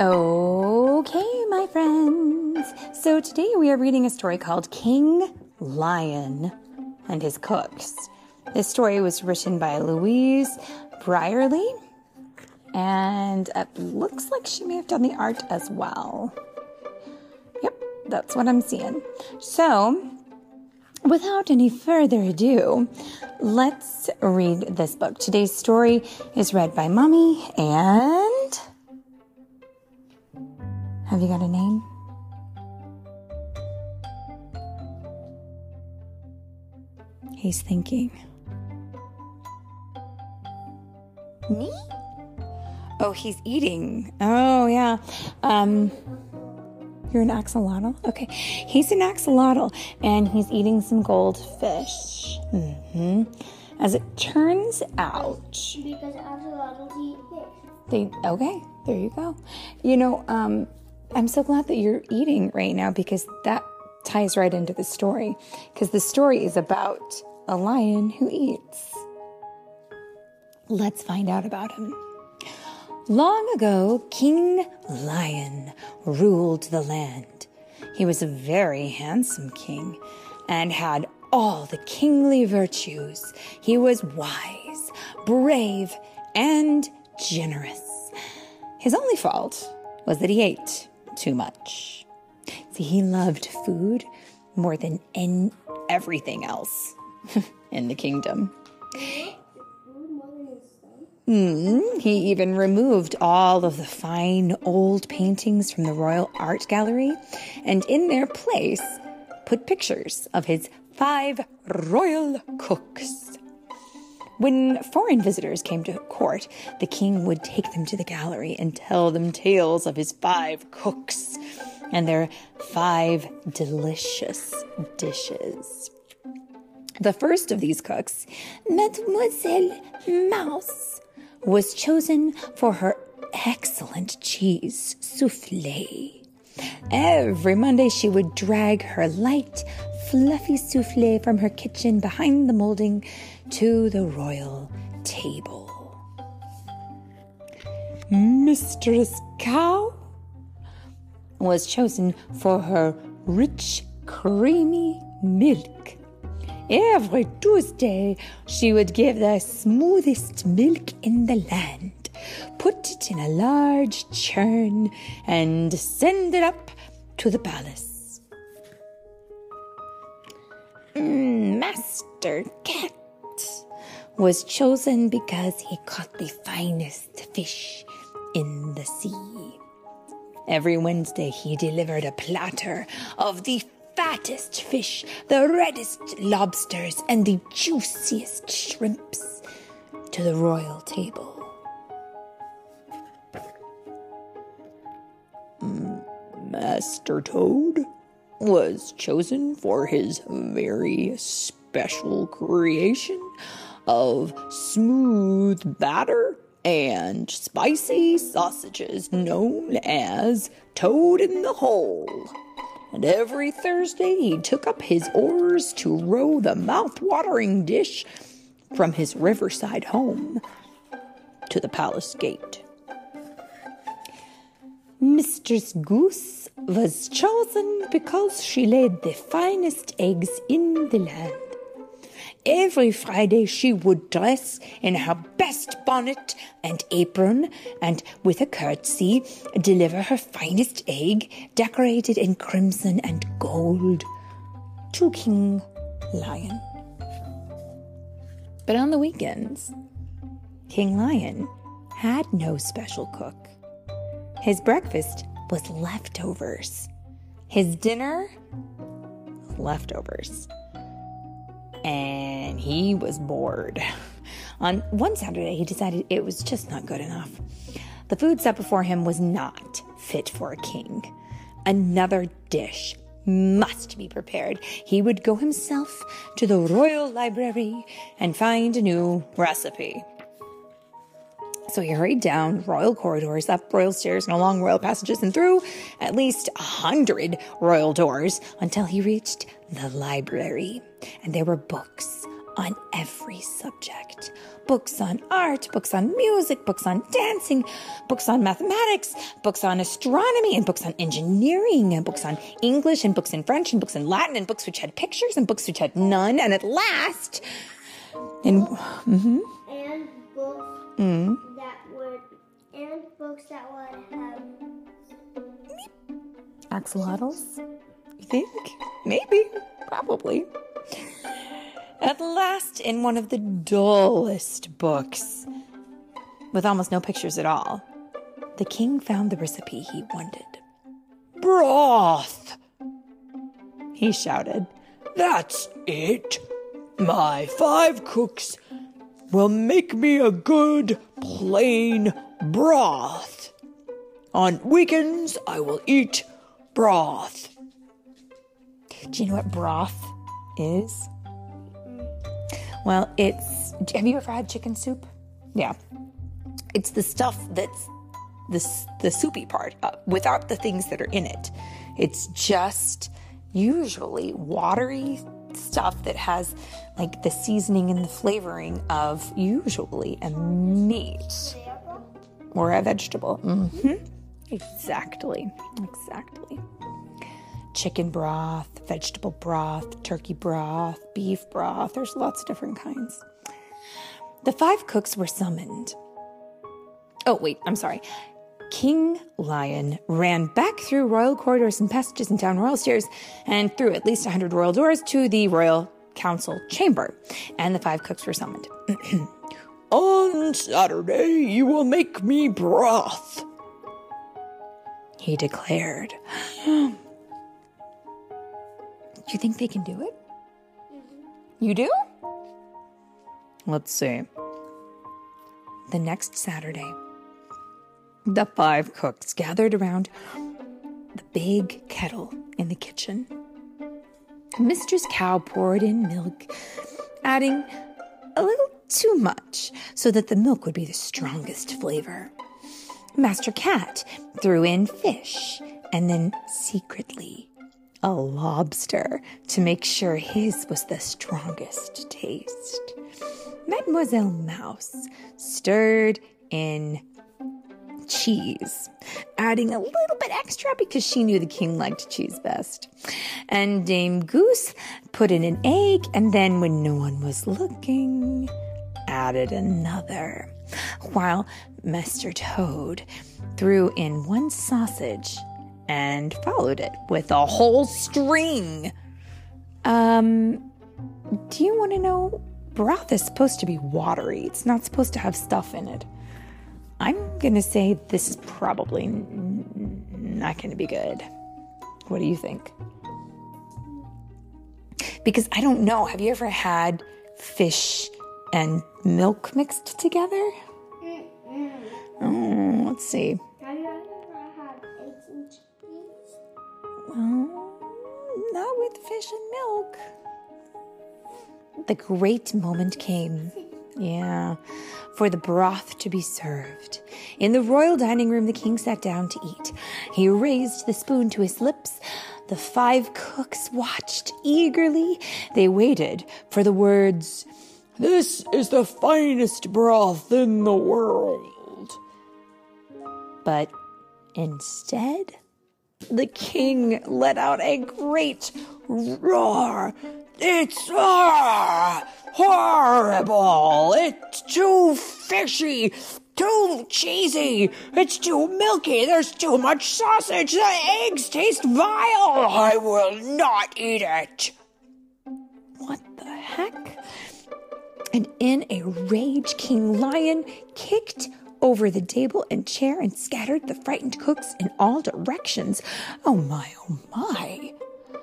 Okay, my friends. So today we are reading a story called King Lion and His Cooks. This story was written by Louise Brierley, and it looks like she may have done the art as well. Yep, that's what I'm seeing. So, without any further ado, let's read this book. Today's story is read by Mommy and. Have you got a name? He's thinking. Me? Oh, he's eating. Oh, yeah. Um, you're an axolotl? Okay. He's an axolotl and he's eating some goldfish. Mm-hmm. As it turns out. Because axolotls eat fish. They, okay, there you go. You know, um, I'm so glad that you're eating right now because that ties right into the story. Because the story is about a lion who eats. Let's find out about him. Long ago, King Lion ruled the land. He was a very handsome king and had all the kingly virtues. He was wise, brave, and generous. His only fault was that he ate too much. See, he loved food more than in everything else in the kingdom. Mm, he even removed all of the fine old paintings from the Royal Art Gallery and in their place put pictures of his five royal cooks. When foreign visitors came to court, the king would take them to the gallery and tell them tales of his five cooks and their five delicious dishes. The first of these cooks, Mademoiselle Mouse, was chosen for her excellent cheese souffle. Every Monday, she would drag her light, fluffy souffle from her kitchen behind the molding to the royal table. Mistress Cow was chosen for her rich, creamy milk. Every Tuesday, she would give the smoothest milk in the land, put it in a large churn, and send it up to the palace. Mm, Master Cat was chosen because he caught the finest fish in the sea. Every Wednesday, he delivered a platter of the fattest fish, the reddest lobsters, and the juiciest shrimps to the royal table. Mm, Master Toad was chosen for his very special creation of smooth batter and spicy sausages known as Toad in the Hole. And every Thursday he took up his oars to row the mouth-watering dish from his riverside home to the palace gate. Mistress Goose was chosen because she laid the finest eggs in the land. Every Friday she would dress in her best bonnet and apron and, with a curtsy, deliver her finest egg, decorated in crimson and gold, to King Lion. But on the weekends, King Lion had no special cook. His breakfast was leftovers. His dinner, leftovers and he was bored. On one Saturday, he decided it was just not good enough. The food set before him was not fit for a king. Another dish must be prepared. He would go himself to the royal library and find a new recipe. So he hurried down royal corridors, up royal stairs, and along royal passages, and through at least a hundred royal doors until he reached the library. And there were books on every subject books on art, books on music, books on dancing, books on mathematics, books on astronomy, and books on engineering, and books on English, and books in French, and books in Latin, and books which had pictures, and books which had none. And at last, in. Mm-hmm. And books Mm. that would and books that would have axolotls? Think? Maybe. Probably. At last, in one of the dullest books, with almost no pictures at all, the king found the recipe he wanted. Broth! He shouted. That's it! My five cooks will make me a good, plain broth. On weekends, I will eat broth. Do you know what broth is? Well, it's. Have you ever had chicken soup? Yeah. It's the stuff that's the, the soupy part uh, without the things that are in it. It's just usually watery stuff that has like the seasoning and the flavoring of usually a meat or a vegetable. hmm Exactly. Exactly. Chicken broth, vegetable broth, turkey broth, beef broth. There's lots of different kinds. The five cooks were summoned. Oh, wait, I'm sorry. King Lion ran back through royal corridors and passages and down royal stairs and through at least a 100 royal doors to the royal council chamber. And the five cooks were summoned. On Saturday, you will make me broth, he declared. Do you think they can do it? Mm-hmm. You do? Let's see. The next Saturday, the five cooks gathered around the big kettle in the kitchen. Mistress Cow poured in milk, adding a little too much so that the milk would be the strongest flavor. Master Cat threw in fish and then secretly a lobster to make sure his was the strongest taste. Mademoiselle Mouse stirred in cheese, adding a little bit extra because she knew the king liked cheese best. And Dame Goose put in an egg, and then when no one was looking, added another. While Master Toad threw in one sausage and followed it with a whole string. Um, do you want to know? Broth is supposed to be watery. It's not supposed to have stuff in it. I'm gonna say this is probably n- not gonna be good. What do you think? Because I don't know. Have you ever had fish and milk mixed together? Oh, let's see. Well, not with fish and milk. The great moment came. Yeah, for the broth to be served. In the royal dining room, the king sat down to eat. He raised the spoon to his lips. The five cooks watched eagerly. They waited for the words, This is the finest broth in the world. But instead, the king let out a great roar. It's ah, horrible. It's too fishy, too cheesy. It's too milky. There's too much sausage. The eggs taste vile. I will not eat it. What the heck? And in a rage, King Lion kicked over the table and chair and scattered the frightened cooks in all directions. Oh my, oh my.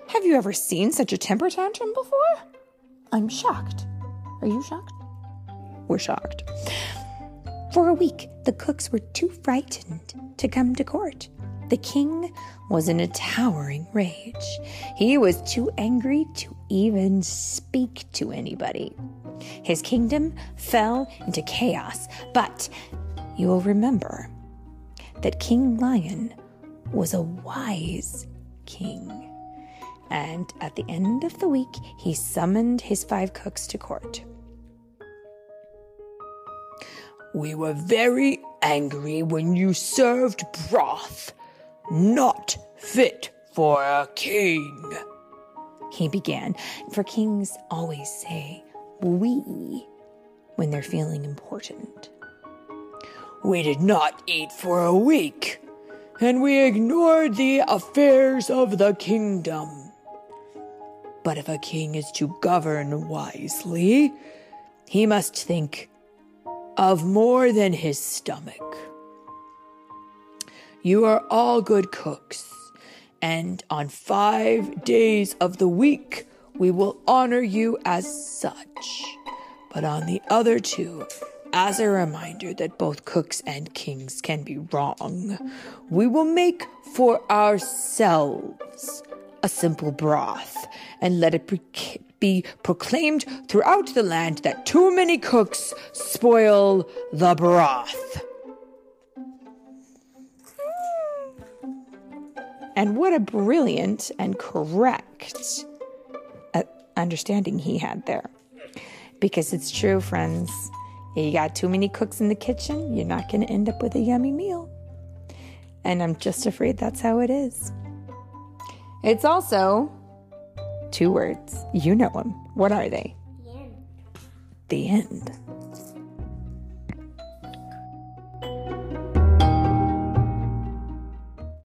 Have you ever seen such a temper tantrum before? I'm shocked. Are you shocked? We're shocked. For a week, the cooks were too frightened to come to court. The king was in a towering rage. He was too angry to even speak to anybody. His kingdom fell into chaos, but you will remember that King Lion was a wise king. And at the end of the week, he summoned his five cooks to court. We were very angry when you served broth, not fit for a king. He began, for kings always say we when they're feeling important. We did not eat for a week, and we ignored the affairs of the kingdom. But if a king is to govern wisely, he must think of more than his stomach. You are all good cooks, and on five days of the week we will honor you as such. But on the other two, as a reminder that both cooks and kings can be wrong, we will make for ourselves a simple broth and let it be proclaimed throughout the land that too many cooks spoil the broth. And what a brilliant and correct uh, understanding he had there. Because it's true, friends. You got too many cooks in the kitchen, you're not going to end up with a yummy meal. And I'm just afraid that's how it is. It's also two words. You know them. What are they? The end. The end.